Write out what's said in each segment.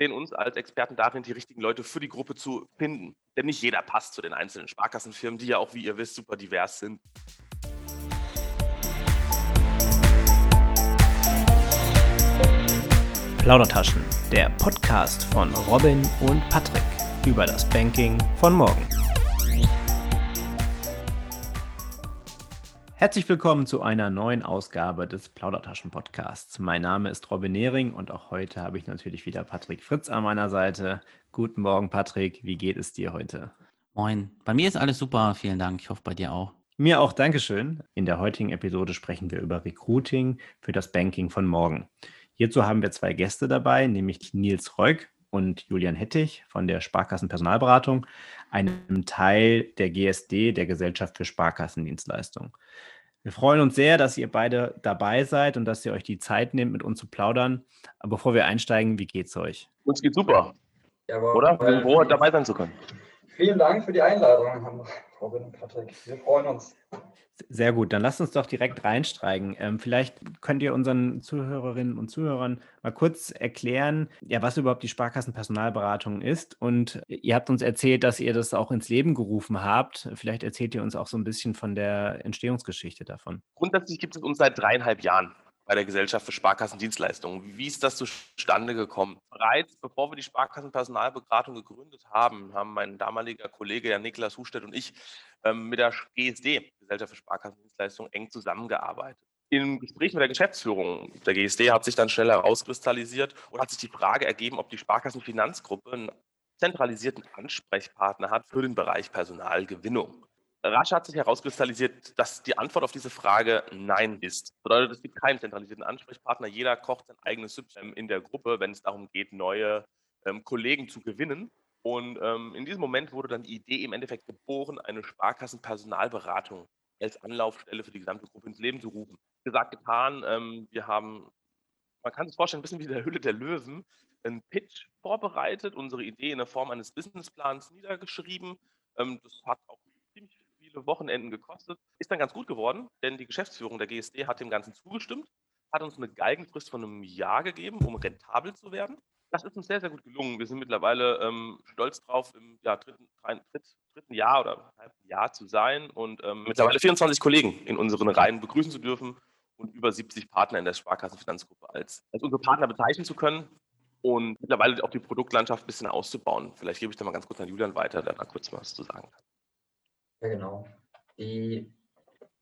sehen uns als Experten darin, die richtigen Leute für die Gruppe zu finden. Denn nicht jeder passt zu den einzelnen Sparkassenfirmen, die ja auch, wie ihr wisst, super divers sind. Plaudertaschen, der Podcast von Robin und Patrick über das Banking von morgen. Herzlich willkommen zu einer neuen Ausgabe des Plaudertaschen-Podcasts. Mein Name ist Robin Nehring und auch heute habe ich natürlich wieder Patrick Fritz an meiner Seite. Guten Morgen, Patrick. Wie geht es dir heute? Moin. Bei mir ist alles super. Vielen Dank. Ich hoffe, bei dir auch. Mir auch, Dankeschön. In der heutigen Episode sprechen wir über Recruiting für das Banking von morgen. Hierzu haben wir zwei Gäste dabei, nämlich Nils Reuk und Julian Hettich von der Sparkassenpersonalberatung, einem Teil der GSD, der Gesellschaft für Sparkassendienstleistungen. Wir freuen uns sehr, dass ihr beide dabei seid und dass ihr euch die Zeit nehmt, mit uns zu plaudern. Aber bevor wir einsteigen, wie geht's euch? Uns geht's super. Jawohl, Oder? Wir sind froh, dabei sein zu können. Vielen Dank für die Einladung, Robin und Patrick. Wir freuen uns. Sehr gut, dann lasst uns doch direkt reinsteigen. Ähm, vielleicht könnt ihr unseren Zuhörerinnen und Zuhörern mal kurz erklären, ja, was überhaupt die Sparkassenpersonalberatung ist. Und ihr habt uns erzählt, dass ihr das auch ins Leben gerufen habt. Vielleicht erzählt ihr uns auch so ein bisschen von der Entstehungsgeschichte davon. Grundsätzlich gibt es uns seit dreieinhalb Jahren bei der Gesellschaft für Sparkassendienstleistungen. Wie ist das zustande gekommen? Bereits bevor wir die Sparkassenpersonalberatung gegründet haben, haben mein damaliger Kollege, der Niklas Hustedt und ich, ähm, mit der GSD, Gesellschaft für Sparkassendienstleistungen, eng zusammengearbeitet. Im Gespräch mit der Geschäftsführung der GSD hat sich dann schnell herauskristallisiert und hat sich die Frage ergeben, ob die Sparkassenfinanzgruppe einen zentralisierten Ansprechpartner hat für den Bereich Personalgewinnung. Rasch hat sich herauskristallisiert, dass die Antwort auf diese Frage Nein ist. Das bedeutet, es gibt keinen zentralisierten Ansprechpartner. Jeder kocht sein eigenes Süppchen in der Gruppe, wenn es darum geht, neue ähm, Kollegen zu gewinnen. Und ähm, in diesem Moment wurde dann die Idee im Endeffekt geboren, eine Sparkassenpersonalberatung als Anlaufstelle für die gesamte Gruppe ins Leben zu rufen. Gesagt, getan. Ähm, wir haben, man kann sich vorstellen, ein bisschen wie in der Hülle der Löwen, einen Pitch vorbereitet, unsere Idee in der Form eines Businessplans niedergeschrieben. Ähm, das hat auch viele Wochenenden gekostet. Ist dann ganz gut geworden, denn die Geschäftsführung der GSD hat dem Ganzen zugestimmt, hat uns eine Galgenfrist von einem Jahr gegeben, um rentabel zu werden. Das ist uns sehr, sehr gut gelungen. Wir sind mittlerweile ähm, stolz drauf, im ja, dritten, dritt, dritten Jahr oder halben Jahr zu sein und ähm, mittlerweile 24 Kollegen in unseren Reihen begrüßen zu dürfen und über 70 Partner in der Sparkassenfinanzgruppe als, als unsere Partner bezeichnen zu können und mittlerweile auch die Produktlandschaft ein bisschen auszubauen. Vielleicht gebe ich da mal ganz kurz an Julian weiter, der da kurz was zu sagen kann. Ja, genau. Die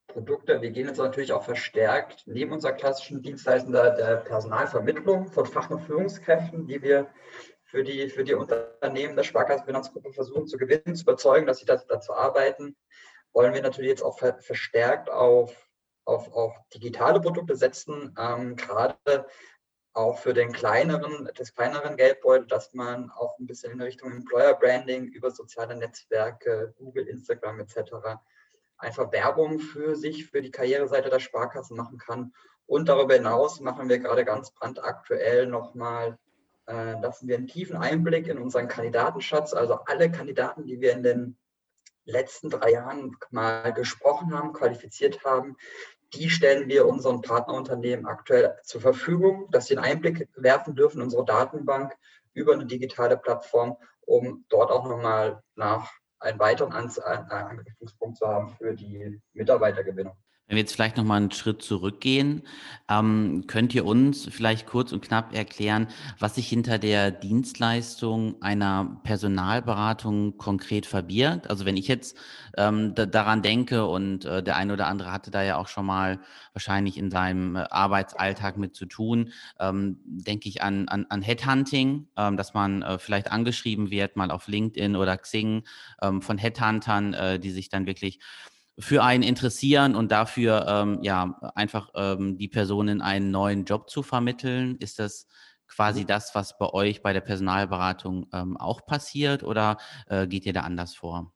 Produkte, wir gehen jetzt natürlich auch verstärkt neben unserer klassischen Dienstleistung der, Personalvermittlung von Fach- und Führungskräften, die wir für die, für die Unternehmen der Sparkassenfinanzgruppe versuchen zu gewinnen, zu überzeugen, dass sie das, dazu arbeiten, wollen wir natürlich jetzt auch ver, verstärkt auf, auf, auf digitale Produkte setzen, ähm, gerade auch für den kleineren, das kleineren Geldbeutel, dass man auch ein bisschen in Richtung Employer Branding über soziale Netzwerke, Google, Instagram etc. einfach Werbung für sich, für die Karriereseite der Sparkassen machen kann. Und darüber hinaus machen wir gerade ganz brandaktuell nochmal, äh, lassen wir einen tiefen Einblick in unseren Kandidatenschatz, also alle Kandidaten, die wir in den letzten drei Jahren mal gesprochen haben, qualifiziert haben, die stellen wir unseren Partnerunternehmen aktuell zur Verfügung, dass sie einen Einblick werfen dürfen unsere Datenbank über eine digitale Plattform, um dort auch nochmal nach einen weiteren Anknüpfungspunkt zu haben für die Mitarbeitergewinnung. Wenn wir jetzt vielleicht nochmal einen Schritt zurückgehen, ähm, könnt ihr uns vielleicht kurz und knapp erklären, was sich hinter der Dienstleistung einer Personalberatung konkret verbirgt? Also wenn ich jetzt ähm, da, daran denke und äh, der eine oder andere hatte da ja auch schon mal wahrscheinlich in seinem äh, Arbeitsalltag mit zu tun, ähm, denke ich an, an, an Headhunting, ähm, dass man äh, vielleicht angeschrieben wird, mal auf LinkedIn oder Xing ähm, von Headhuntern, äh, die sich dann wirklich für einen interessieren und dafür ähm, ja einfach ähm, die Person in einen neuen Job zu vermitteln? Ist das quasi mhm. das, was bei euch bei der Personalberatung ähm, auch passiert oder äh, geht ihr da anders vor?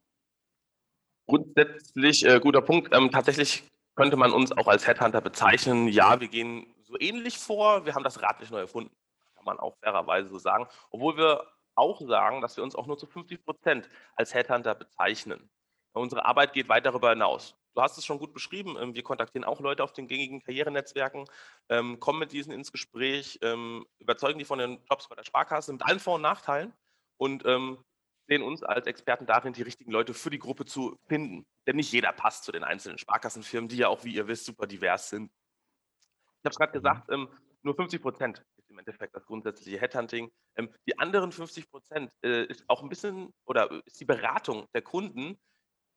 Grundsätzlich äh, guter Punkt. Ähm, tatsächlich könnte man uns auch als Headhunter bezeichnen. Ja, wir gehen so ähnlich vor. Wir haben das Rad nicht neu erfunden, kann man auch fairerweise so sagen. Obwohl wir auch sagen, dass wir uns auch nur zu 50 Prozent als Headhunter bezeichnen. Unsere Arbeit geht weit darüber hinaus. du hast es schon gut beschrieben. Ähm, wir kontaktieren auch Leute auf den gängigen Karrierenetzwerken, ähm, kommen mit diesen ins Gespräch, ähm, überzeugen die von den Jobs bei der Sparkasse mit allen Vor- und Nachteilen und sehen uns als Experten darin, die richtigen Leute für die Gruppe zu finden. Denn nicht jeder passt zu den einzelnen Sparkassenfirmen, die ja auch, wie ihr wisst, super divers sind. Ich habe es gerade gesagt, ähm, nur 50 Prozent ist im Endeffekt das grundsätzliche Headhunting. Die anderen 50 Prozent äh, ist auch ein bisschen oder ist die Beratung der Kunden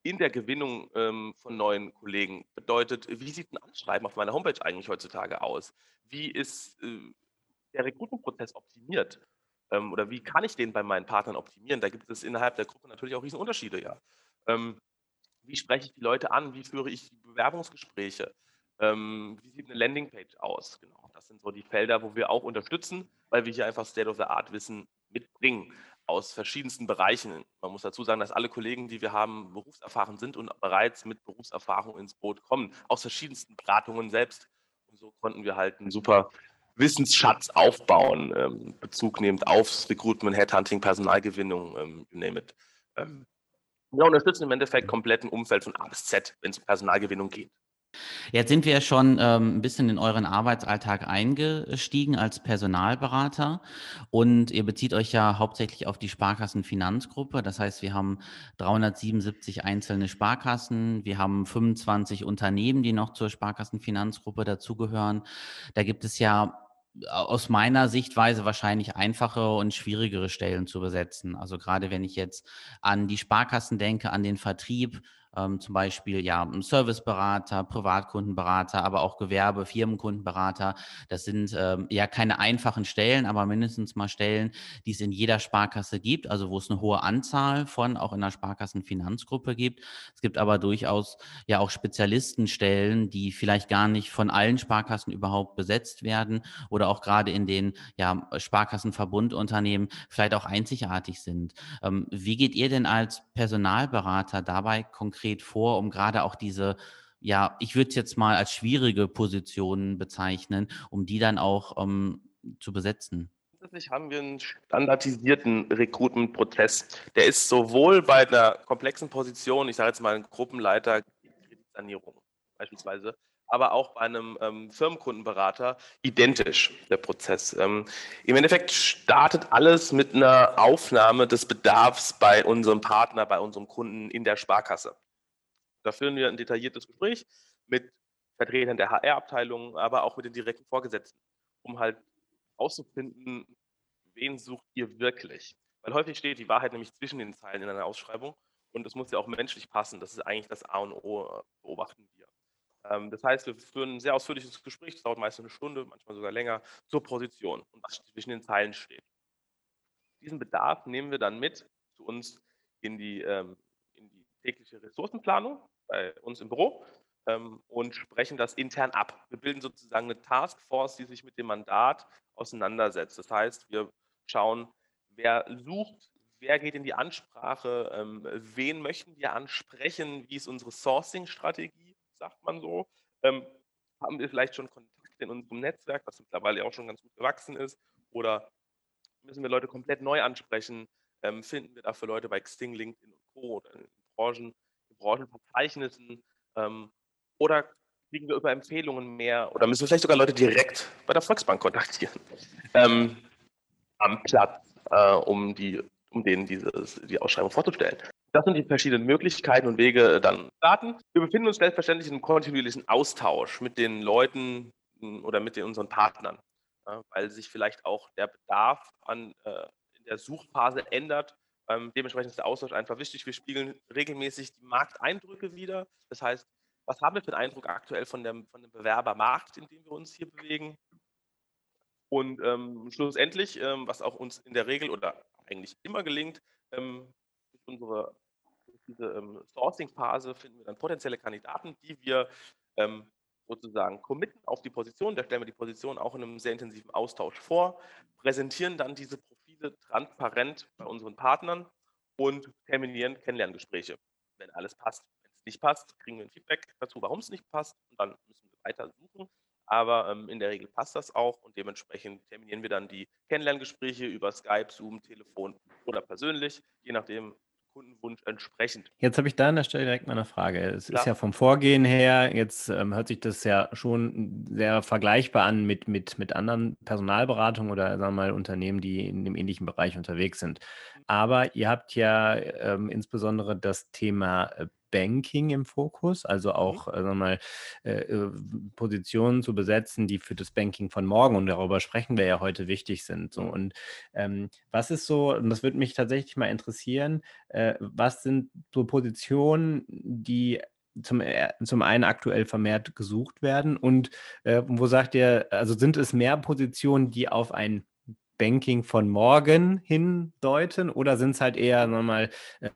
in der Gewinnung ähm, von neuen Kollegen. Bedeutet, wie sieht ein Anschreiben auf meiner Homepage eigentlich heutzutage aus? Wie ist äh, der Rekrutenprozess optimiert? Ähm, oder wie kann ich den bei meinen Partnern optimieren? Da gibt es innerhalb der Gruppe natürlich auch riesen Unterschiede, ja. Ähm, wie spreche ich die Leute an? Wie führe ich die Bewerbungsgespräche? Ähm, wie sieht eine Landingpage aus? Genau, das sind so die Felder, wo wir auch unterstützen, weil wir hier einfach State-of-the-Art-Wissen mitbringen aus verschiedensten Bereichen. Man muss dazu sagen, dass alle Kollegen, die wir haben, berufserfahren sind und bereits mit Berufserfahrung ins Boot kommen, aus verschiedensten Beratungen selbst. Und so konnten wir halt einen super Wissensschatz aufbauen, ähm, Bezug nehmend aufs Recruitment, Headhunting, Personalgewinnung, ähm, you name it. Ähm, wir unterstützen im Endeffekt kompletten Umfeld von A bis Z, wenn es um Personalgewinnung geht. Jetzt sind wir ja schon ähm, ein bisschen in euren Arbeitsalltag eingestiegen als Personalberater und ihr bezieht euch ja hauptsächlich auf die Sparkassenfinanzgruppe. Das heißt, wir haben 377 einzelne Sparkassen, wir haben 25 Unternehmen, die noch zur Sparkassenfinanzgruppe dazugehören. Da gibt es ja aus meiner Sichtweise wahrscheinlich einfachere und schwierigere Stellen zu besetzen. Also gerade wenn ich jetzt an die Sparkassen denke, an den Vertrieb, ähm, zum Beispiel ja Serviceberater, Privatkundenberater, aber auch Gewerbe, Firmenkundenberater. Das sind ähm, ja keine einfachen Stellen, aber mindestens mal Stellen, die es in jeder Sparkasse gibt, also wo es eine hohe Anzahl von auch in der Sparkassenfinanzgruppe gibt. Es gibt aber durchaus ja auch Spezialistenstellen, die vielleicht gar nicht von allen Sparkassen überhaupt besetzt werden oder auch gerade in den ja, Sparkassenverbundunternehmen vielleicht auch einzigartig sind. Ähm, wie geht ihr denn als Personalberater dabei konkret konkret vor, um gerade auch diese, ja, ich würde es jetzt mal als schwierige Positionen bezeichnen, um die dann auch ähm, zu besetzen? Grundsätzlich haben wir einen standardisierten Recruitment-Prozess. Der ist sowohl bei einer komplexen Position, ich sage jetzt mal Gruppenleiter, Kreditsanierung beispielsweise, aber auch bei einem ähm, Firmenkundenberater identisch, der Prozess. Ähm, Im Endeffekt startet alles mit einer Aufnahme des Bedarfs bei unserem Partner, bei unserem Kunden in der Sparkasse. Da führen wir ein detailliertes Gespräch mit Vertretern der HR-Abteilung, aber auch mit den direkten Vorgesetzten, um halt herauszufinden, wen sucht ihr wirklich? Weil häufig steht die Wahrheit nämlich zwischen den Zeilen in einer Ausschreibung und es muss ja auch menschlich passen. Das ist eigentlich das A und O, äh, beobachten wir. Ähm, das heißt, wir führen ein sehr ausführliches Gespräch, das dauert meist eine Stunde, manchmal sogar länger, zur Position und was zwischen den Zeilen steht. Diesen Bedarf nehmen wir dann mit zu uns in die, ähm, in die tägliche Ressourcenplanung bei uns im Büro ähm, und sprechen das intern ab. Wir bilden sozusagen eine Taskforce, die sich mit dem Mandat auseinandersetzt. Das heißt, wir schauen, wer sucht, wer geht in die Ansprache, ähm, wen möchten wir ansprechen, wie ist unsere Sourcing-Strategie, sagt man so. Ähm, haben wir vielleicht schon Kontakt in unserem Netzwerk, das mittlerweile auch schon ganz gut gewachsen ist, oder müssen wir Leute komplett neu ansprechen? Ähm, finden wir dafür Leute bei Xing, LinkedIn und Co. oder in Branchen, Branchenverzeichnissen ähm, oder kriegen wir über Empfehlungen mehr oder müssen wir vielleicht sogar Leute direkt bei der Volksbank kontaktieren ähm, am Platz, äh, um, die, um denen dieses, die Ausschreibung vorzustellen. Das sind die verschiedenen Möglichkeiten und Wege äh, dann starten. Wir befinden uns selbstverständlich in einem kontinuierlichen Austausch mit den Leuten hm, oder mit den, unseren Partnern, ja, weil sich vielleicht auch der Bedarf an, äh, in der Suchphase ändert ähm, dementsprechend ist der Austausch einfach wichtig. Wir spiegeln regelmäßig die Markteindrücke wieder. Das heißt, was haben wir für einen Eindruck aktuell von dem, von dem Bewerbermarkt, in dem wir uns hier bewegen? Und ähm, schlussendlich, ähm, was auch uns in der Regel oder eigentlich immer gelingt, ähm, durch unsere durch diese ähm, Sourcing-Phase finden wir dann potenzielle Kandidaten, die wir ähm, sozusagen committen auf die Position. Da stellen wir die Position auch in einem sehr intensiven Austausch vor, präsentieren dann diese Profile transparent bei unseren Partnern und terminieren Kennenlerngespräche, wenn alles passt. Wenn es nicht passt, kriegen wir ein Feedback dazu, warum es nicht passt und dann müssen wir weiter suchen. Aber ähm, in der Regel passt das auch und dementsprechend terminieren wir dann die Kennenlerngespräche über Skype, Zoom, Telefon oder persönlich, je nachdem Kundenwunsch entsprechend. Jetzt habe ich da an der Stelle direkt mal eine Frage. Es Klar. ist ja vom Vorgehen her, jetzt ähm, hört sich das ja schon sehr vergleichbar an mit, mit, mit anderen Personalberatungen oder sagen wir mal Unternehmen, die in dem ähnlichen Bereich unterwegs sind. Mhm. Aber ihr habt ja ähm, insbesondere das Thema äh, Banking im Fokus, also mhm. auch äh, mal, äh, äh, Positionen zu besetzen, die für das Banking von morgen, und darüber sprechen wir ja heute, wichtig sind. So. Mhm. Und ähm, was ist so, und das würde mich tatsächlich mal interessieren, äh, was sind so Positionen, die zum, äh, zum einen aktuell vermehrt gesucht werden und äh, wo sagt ihr, also sind es mehr Positionen, die auf ein Banking von morgen hindeuten oder sind es halt eher nochmal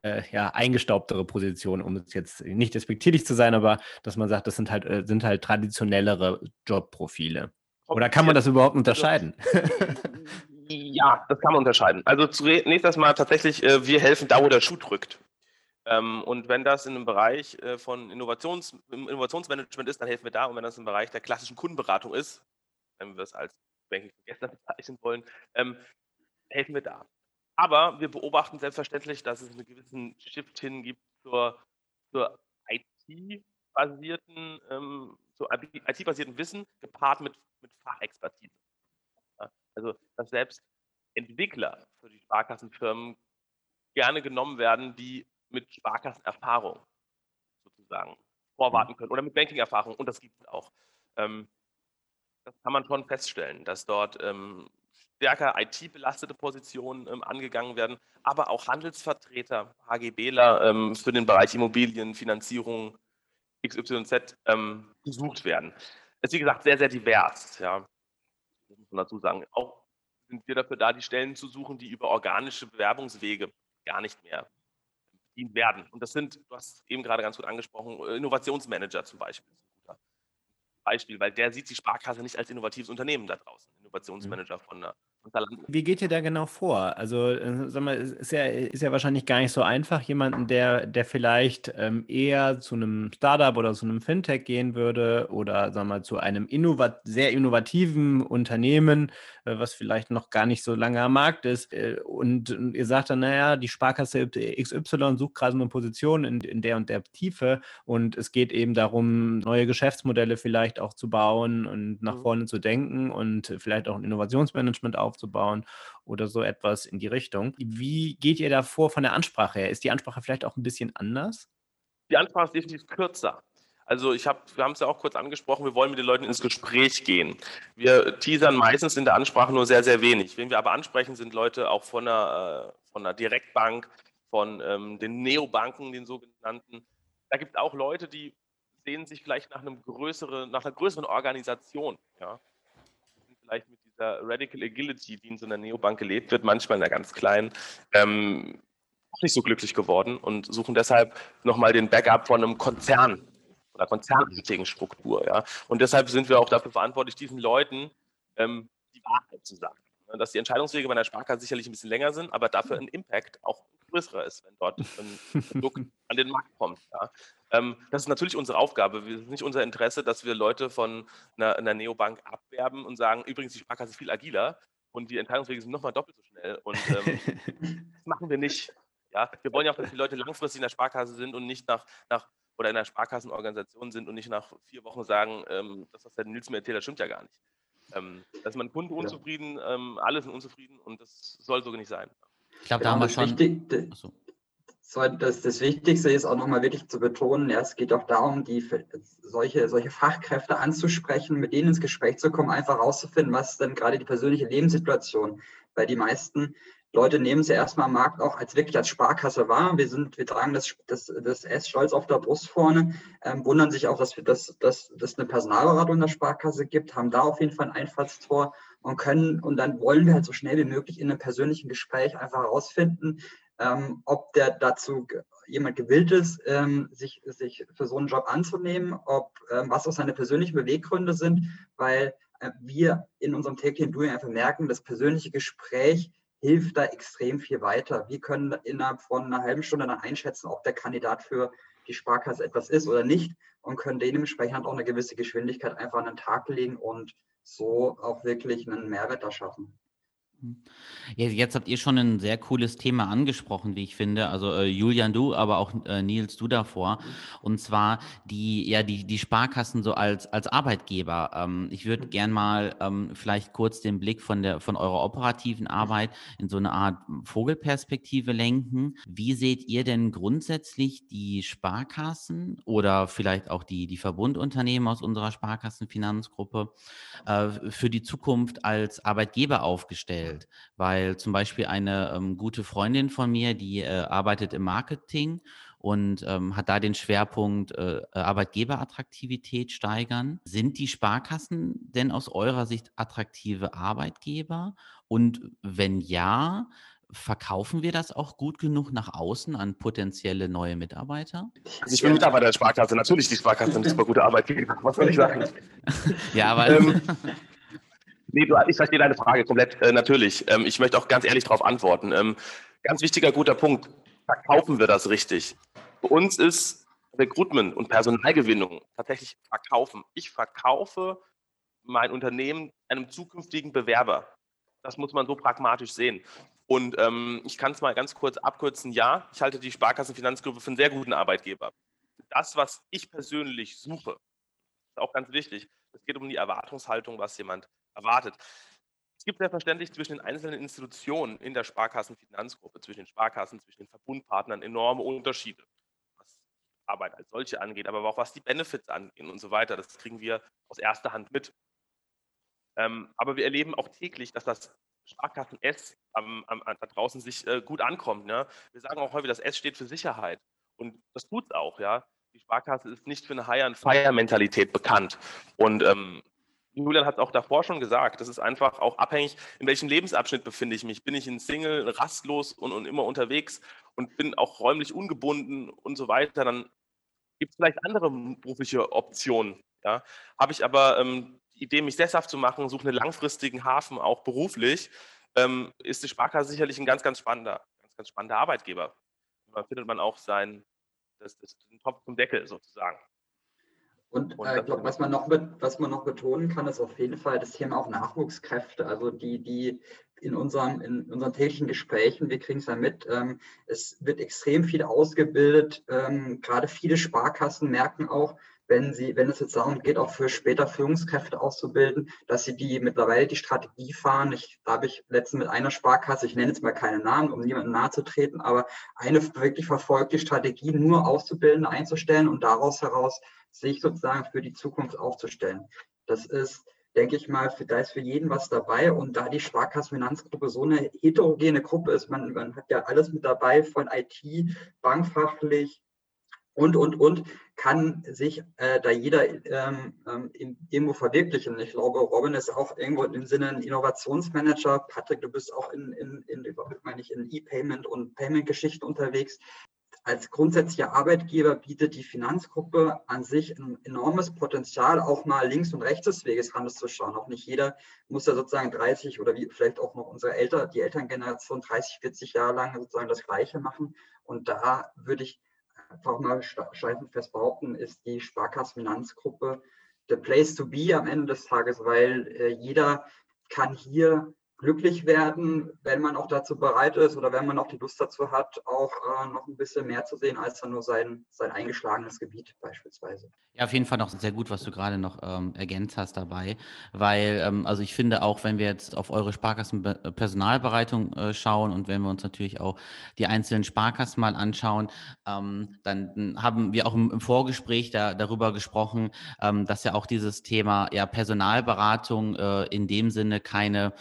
äh, ja, eingestaubtere Positionen, um es jetzt nicht despektierlich zu sein, aber dass man sagt, das sind halt, äh, sind halt traditionellere Jobprofile. Oder kann man das überhaupt also unterscheiden? ja, das kann man unterscheiden. Also zunächst erstmal tatsächlich, äh, wir helfen da, wo der Schuh drückt. Ähm, und wenn das in einem Bereich äh, von Innovations, Innovationsmanagement ist, dann helfen wir da. Und wenn das im Bereich der klassischen Kundenberatung ist, wenn wir es als Banking von gestern bezeichnen wollen, ähm, helfen wir da. Aber wir beobachten selbstverständlich, dass es einen gewissen Shift hin gibt zur, zur IT-basierten, ähm, IT-basierten Wissen gepaart mit, mit Fachexpertise. Ja, also, dass selbst Entwickler für die Sparkassenfirmen gerne genommen werden, die mit Sparkassenerfahrung sozusagen vorwarten mhm. können oder mit Banking-Erfahrung und das gibt es auch. Ähm, das kann man schon feststellen, dass dort ähm, stärker IT-belastete Positionen ähm, angegangen werden, aber auch Handelsvertreter, HGBler ähm, für den Bereich Immobilienfinanzierung XYZ ähm, gesucht werden. Es ist wie gesagt sehr, sehr divers. Ja. Das muss man dazu sagen. Auch sind wir dafür da, die Stellen zu suchen, die über organische Bewerbungswege gar nicht mehr bedient werden. Und das sind, du hast eben gerade ganz gut angesprochen, Innovationsmanager zum Beispiel. Beispiel, weil der sieht die Sparkasse nicht als innovatives Unternehmen da draußen, mhm. Innovationsmanager von der wie geht ihr da genau vor? Also, äh, sag mal, ist ja, ist ja wahrscheinlich gar nicht so einfach, jemanden, der, der vielleicht ähm, eher zu einem Startup oder zu einem Fintech gehen würde oder sag mal, zu einem innovat sehr innovativen Unternehmen, äh, was vielleicht noch gar nicht so lange am Markt ist. Äh, und, und, ihr sagt dann, naja, die Sparkasse XY sucht gerade eine Position in, in der und der Tiefe und es geht eben darum, neue Geschäftsmodelle vielleicht auch zu bauen und nach mhm. vorne zu denken und vielleicht auch ein Innovationsmanagement aufzubauen aufzubauen oder so etwas in die Richtung. Wie geht ihr da vor von der Ansprache her? Ist die Ansprache vielleicht auch ein bisschen anders? Die Ansprache ist definitiv kürzer. Also ich habe, wir haben es ja auch kurz angesprochen, wir wollen mit den Leuten ins Gespräch gehen. Wir teasern meistens in der Ansprache nur sehr, sehr wenig. Wen wir aber ansprechen, sind Leute auch von einer, äh, von einer Direktbank, von ähm, den Neobanken, den sogenannten. Da gibt es auch Leute, die sehen sich vielleicht nach, einem größeren, nach einer größeren Organisation. Ja? Vielleicht mit dieser Radical Agility, die in so einer Neobank gelebt wird, manchmal in einer ganz kleinen, ähm, nicht so glücklich geworden und suchen deshalb nochmal den Backup von einem Konzern oder konzernartigen Struktur. Ja? Und deshalb sind wir auch dafür verantwortlich, diesen Leuten ähm, die Wahrheit zu sagen. Dass die Entscheidungswege bei einer Sparkasse sicherlich ein bisschen länger sind, aber dafür ein Impact auch größerer ist, wenn dort ein Produkt an den Markt kommt. Ja. Ähm, das ist natürlich unsere Aufgabe. Es ist nicht unser Interesse, dass wir Leute von einer, einer Neobank abwerben und sagen, übrigens, die Sparkasse ist viel agiler und die Entscheidungswege sind nochmal doppelt so schnell. Und ähm, das machen wir nicht. Ja, wir wollen ja auch, dass die Leute langfristig in der Sparkasse sind und nicht nach, nach oder in einer Sparkassenorganisation sind und nicht nach vier Wochen sagen, ähm, das, was der Nils mir erzählt, das stimmt ja gar nicht. Ähm, da ist mein Kunde unzufrieden, ähm, alle sind unzufrieden und das soll so nicht sein. Ich glaube, da haben wir schon. Wichtig, das, das Wichtigste ist auch nochmal wirklich zu betonen, ja, es geht auch darum, die, solche, solche Fachkräfte anzusprechen, mit denen ins Gespräch zu kommen, einfach herauszufinden, was denn gerade die persönliche Lebenssituation. Weil die meisten Leute nehmen es ja erstmal am Markt auch als wirklich als Sparkasse wahr. Wir sind, wir tragen das, das, das S stolz auf der Brust vorne, ähm, wundern sich auch, dass wir das, dass, dass eine Personalberatung in der Sparkasse gibt, haben da auf jeden Fall ein Einfallstor und können, und dann wollen wir halt so schnell wie möglich in einem persönlichen Gespräch einfach herausfinden, ähm, ob der dazu jemand gewillt ist, ähm, sich, sich für so einen Job anzunehmen, ob ähm, was auch seine persönlichen Beweggründe sind, weil äh, wir in unserem täglichen Doing einfach merken, das persönliche Gespräch hilft da extrem viel weiter. Wir können innerhalb von einer halben Stunde dann einschätzen, ob der Kandidat für die Sparkasse etwas ist oder nicht und können dementsprechend auch eine gewisse Geschwindigkeit einfach an den Tag legen und so auch wirklich einen Mehrwert erschaffen. Hm. Ja, jetzt habt ihr schon ein sehr cooles Thema angesprochen, wie ich finde. Also äh, Julian, du, aber auch äh, Nils, du davor. Und zwar die, ja, die, die Sparkassen so als, als Arbeitgeber. Ähm, ich würde gern mal ähm, vielleicht kurz den Blick von der von eurer operativen Arbeit in so eine Art Vogelperspektive lenken. Wie seht ihr denn grundsätzlich die Sparkassen oder vielleicht auch die, die Verbundunternehmen aus unserer Sparkassenfinanzgruppe äh, für die Zukunft als Arbeitgeber aufgestellt? Weil zum Beispiel eine ähm, gute Freundin von mir, die äh, arbeitet im Marketing und ähm, hat da den Schwerpunkt äh, Arbeitgeberattraktivität steigern. Sind die Sparkassen denn aus eurer Sicht attraktive Arbeitgeber? Und wenn ja, verkaufen wir das auch gut genug nach außen an potenzielle neue Mitarbeiter? Also ich bin Mitarbeiter der Sparkasse. Natürlich, die Sparkasse sind super gute Arbeitgeber. Was soll ich sagen? ja, aber. Ähm, nee, du, ich verstehe deine Frage komplett, äh, natürlich. Ähm, ich möchte auch ganz ehrlich darauf antworten. Ähm, ganz wichtiger, guter Punkt. Verkaufen wir das richtig? Für uns ist Recruitment und Personalgewinnung tatsächlich verkaufen. Ich verkaufe mein Unternehmen einem zukünftigen Bewerber. Das muss man so pragmatisch sehen. Und ähm, ich kann es mal ganz kurz abkürzen. Ja, ich halte die Sparkassenfinanzgruppe für einen sehr guten Arbeitgeber. Das, was ich persönlich suche, ist auch ganz wichtig. Es geht um die Erwartungshaltung, was jemand erwartet. Es gibt selbstverständlich zwischen den einzelnen Institutionen in der Sparkassenfinanzgruppe, zwischen den Sparkassen, zwischen den Verbundpartnern enorme Unterschiede, was Arbeit als solche angeht, aber auch was die Benefits angeht und so weiter. Das kriegen wir aus erster Hand mit. Ähm, aber wir erleben auch täglich, dass das Sparkassen S am, am, da draußen sich äh, gut ankommt. Ne? Wir sagen auch häufig, das S steht für Sicherheit. Und das tut es auch, ja. Die Sparkasse ist nicht für eine Hire-and-Fire-Mentalität bekannt. Und ähm, Julian hat auch davor schon gesagt, das ist einfach auch abhängig, in welchem Lebensabschnitt befinde ich mich. Bin ich ein Single, rastlos und, und immer unterwegs und bin auch räumlich ungebunden und so weiter, dann gibt es vielleicht andere berufliche Optionen. Ja? Habe ich aber ähm, die Idee, mich sesshaft zu machen, suche einen langfristigen Hafen, auch beruflich, ähm, ist die Sparkasse sicherlich ein ganz, ganz spannender, ganz, ganz spannender Arbeitgeber. Da findet man auch sein, das, das, Topf zum Deckel sozusagen. Und äh, ich glaube, was man noch was man noch betonen kann, ist auf jeden Fall das Thema auch Nachwuchskräfte. Also die, die in unserem, in unseren täglichen Gesprächen, wir kriegen es ja mit, ähm, es wird extrem viel ausgebildet. Ähm, gerade viele Sparkassen merken auch, wenn sie, wenn es jetzt darum geht, auch für später Führungskräfte auszubilden, dass sie die mittlerweile die Strategie fahren. Ich, da habe ich letztens mit einer Sparkasse, ich nenne jetzt mal keine Namen, um niemandem nahe zu treten, aber eine wirklich verfolgte Strategie, nur Auszubildende einzustellen und daraus heraus sich sozusagen für die Zukunft aufzustellen. Das ist denke ich mal, für, da ist für jeden was dabei. Und da die Sparkassenfinanzgruppe so eine heterogene Gruppe ist, man, man hat ja alles mit dabei, von IT, bankfachlich, und, und, und, kann sich äh, da jeder ähm, ähm, irgendwo verwirklichen. Ich glaube, Robin ist auch irgendwo im Sinne ein Innovationsmanager. Patrick, du bist auch in, in, in, meine ich, in E-Payment und Payment-Geschichten unterwegs. Als grundsätzlicher Arbeitgeber bietet die Finanzgruppe an sich ein enormes Potenzial, auch mal links und rechts des Weges ranzuschauen. Auch nicht jeder muss ja sozusagen 30 oder wie vielleicht auch noch unsere Eltern, die Elterngeneration 30, 40 Jahre lang sozusagen das Gleiche machen. Und da würde ich einfach mal fest behaupten, ist die Sparkassenfinanzgruppe der Place to be am Ende des Tages, weil äh, jeder kann hier glücklich werden, wenn man auch dazu bereit ist oder wenn man auch die Lust dazu hat, auch äh, noch ein bisschen mehr zu sehen als dann nur sein, sein eingeschlagenes Gebiet beispielsweise. Ja, auf jeden Fall noch sehr gut, was du gerade noch ähm, ergänzt hast dabei, weil ähm, also ich finde auch, wenn wir jetzt auf eure Sparkassenpersonalbereitung äh, schauen und wenn wir uns natürlich auch die einzelnen Sparkassen mal anschauen, ähm, dann haben wir auch im, im Vorgespräch da, darüber gesprochen, ähm, dass ja auch dieses Thema ja Personalberatung äh, in dem Sinne keine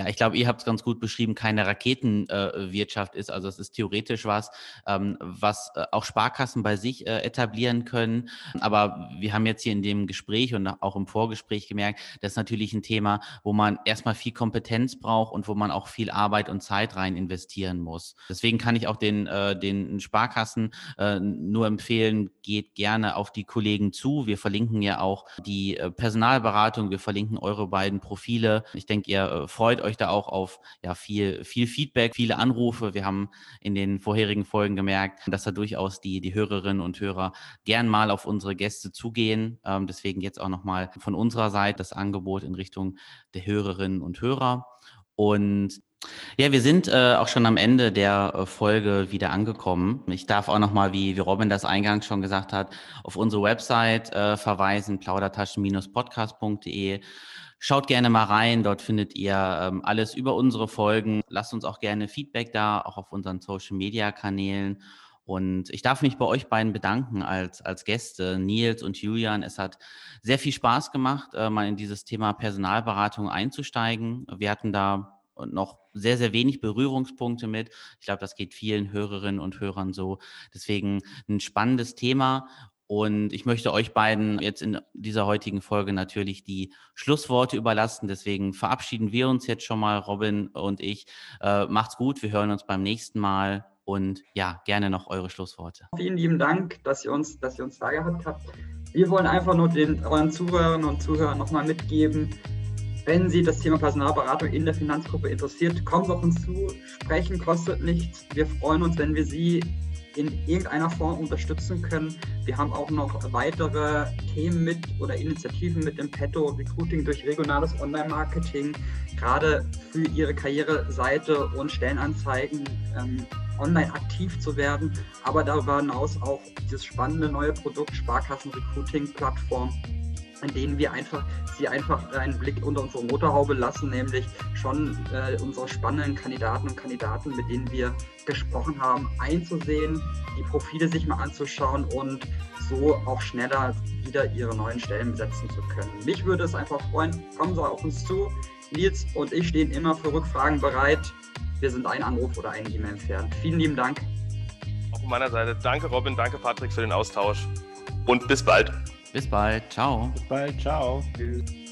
ja, ja, ich glaube, ihr habt es ganz gut beschrieben, keine Raketenwirtschaft äh, ist. Also es ist theoretisch was, ähm, was äh, auch Sparkassen bei sich äh, etablieren können. Aber wir haben jetzt hier in dem Gespräch und auch im Vorgespräch gemerkt, das ist natürlich ein Thema, wo man erstmal viel Kompetenz braucht und wo man auch viel Arbeit und Zeit rein investieren muss. Deswegen kann ich auch den, äh, den Sparkassen äh, nur empfehlen, geht gerne auf die Kollegen zu. Wir verlinken ja auch die äh, Personalberatung, wir verlinken eure beiden Profile. Ich denke, ihr freut euch euch da auch auf ja, viel, viel Feedback, viele Anrufe. Wir haben in den vorherigen Folgen gemerkt, dass da durchaus die, die Hörerinnen und Hörer gern mal auf unsere Gäste zugehen. Ähm, deswegen jetzt auch nochmal von unserer Seite das Angebot in Richtung der Hörerinnen und Hörer. Und ja, wir sind äh, auch schon am Ende der äh, Folge wieder angekommen. Ich darf auch nochmal, wie, wie Robin das eingangs schon gesagt hat, auf unsere Website äh, verweisen, plaudertaschen-podcast.de. Schaut gerne mal rein, dort findet ihr ähm, alles über unsere Folgen. Lasst uns auch gerne Feedback da, auch auf unseren Social-Media-Kanälen. Und ich darf mich bei euch beiden bedanken als, als Gäste, Nils und Julian. Es hat sehr viel Spaß gemacht, äh, mal in dieses Thema Personalberatung einzusteigen. Wir hatten da noch sehr, sehr wenig Berührungspunkte mit. Ich glaube, das geht vielen Hörerinnen und Hörern so. Deswegen ein spannendes Thema. Und ich möchte euch beiden jetzt in dieser heutigen Folge natürlich die Schlussworte überlassen. Deswegen verabschieden wir uns jetzt schon mal, Robin und ich. Äh, macht's gut, wir hören uns beim nächsten Mal. Und ja, gerne noch eure Schlussworte. Vielen lieben Dank, dass ihr uns, dass ihr uns da gehabt habt. Wir wollen einfach nur den euren Zuhörern und Zuhörern nochmal mitgeben, wenn Sie das Thema Personalberatung in der Finanzgruppe interessiert, kommen Sie auf uns zu. Sprechen kostet nichts. Wir freuen uns, wenn wir Sie in irgendeiner Form unterstützen können. Wir haben auch noch weitere Themen mit oder Initiativen mit im Petto, Recruiting durch regionales Online-Marketing, gerade für Ihre Karriereseite und Stellenanzeigen ähm, online aktiv zu werden, aber darüber hinaus auch dieses spannende neue Produkt Sparkassen Recruiting Plattform in denen wir einfach sie einfach einen Blick unter unsere Motorhaube lassen, nämlich schon äh, unsere spannenden Kandidaten und Kandidaten, mit denen wir gesprochen haben, einzusehen, die Profile sich mal anzuschauen und so auch schneller wieder ihre neuen Stellen besetzen zu können. Mich würde es einfach freuen, kommen Sie auf uns zu. Nils und ich stehen immer für Rückfragen bereit. Wir sind ein Anruf oder eine E-Mail entfernt. Vielen lieben Dank. Auch von meiner Seite. Danke Robin, danke Patrick für den Austausch und bis bald. Bis bald. Ciao. Bis bald. Ciao. Tschüss.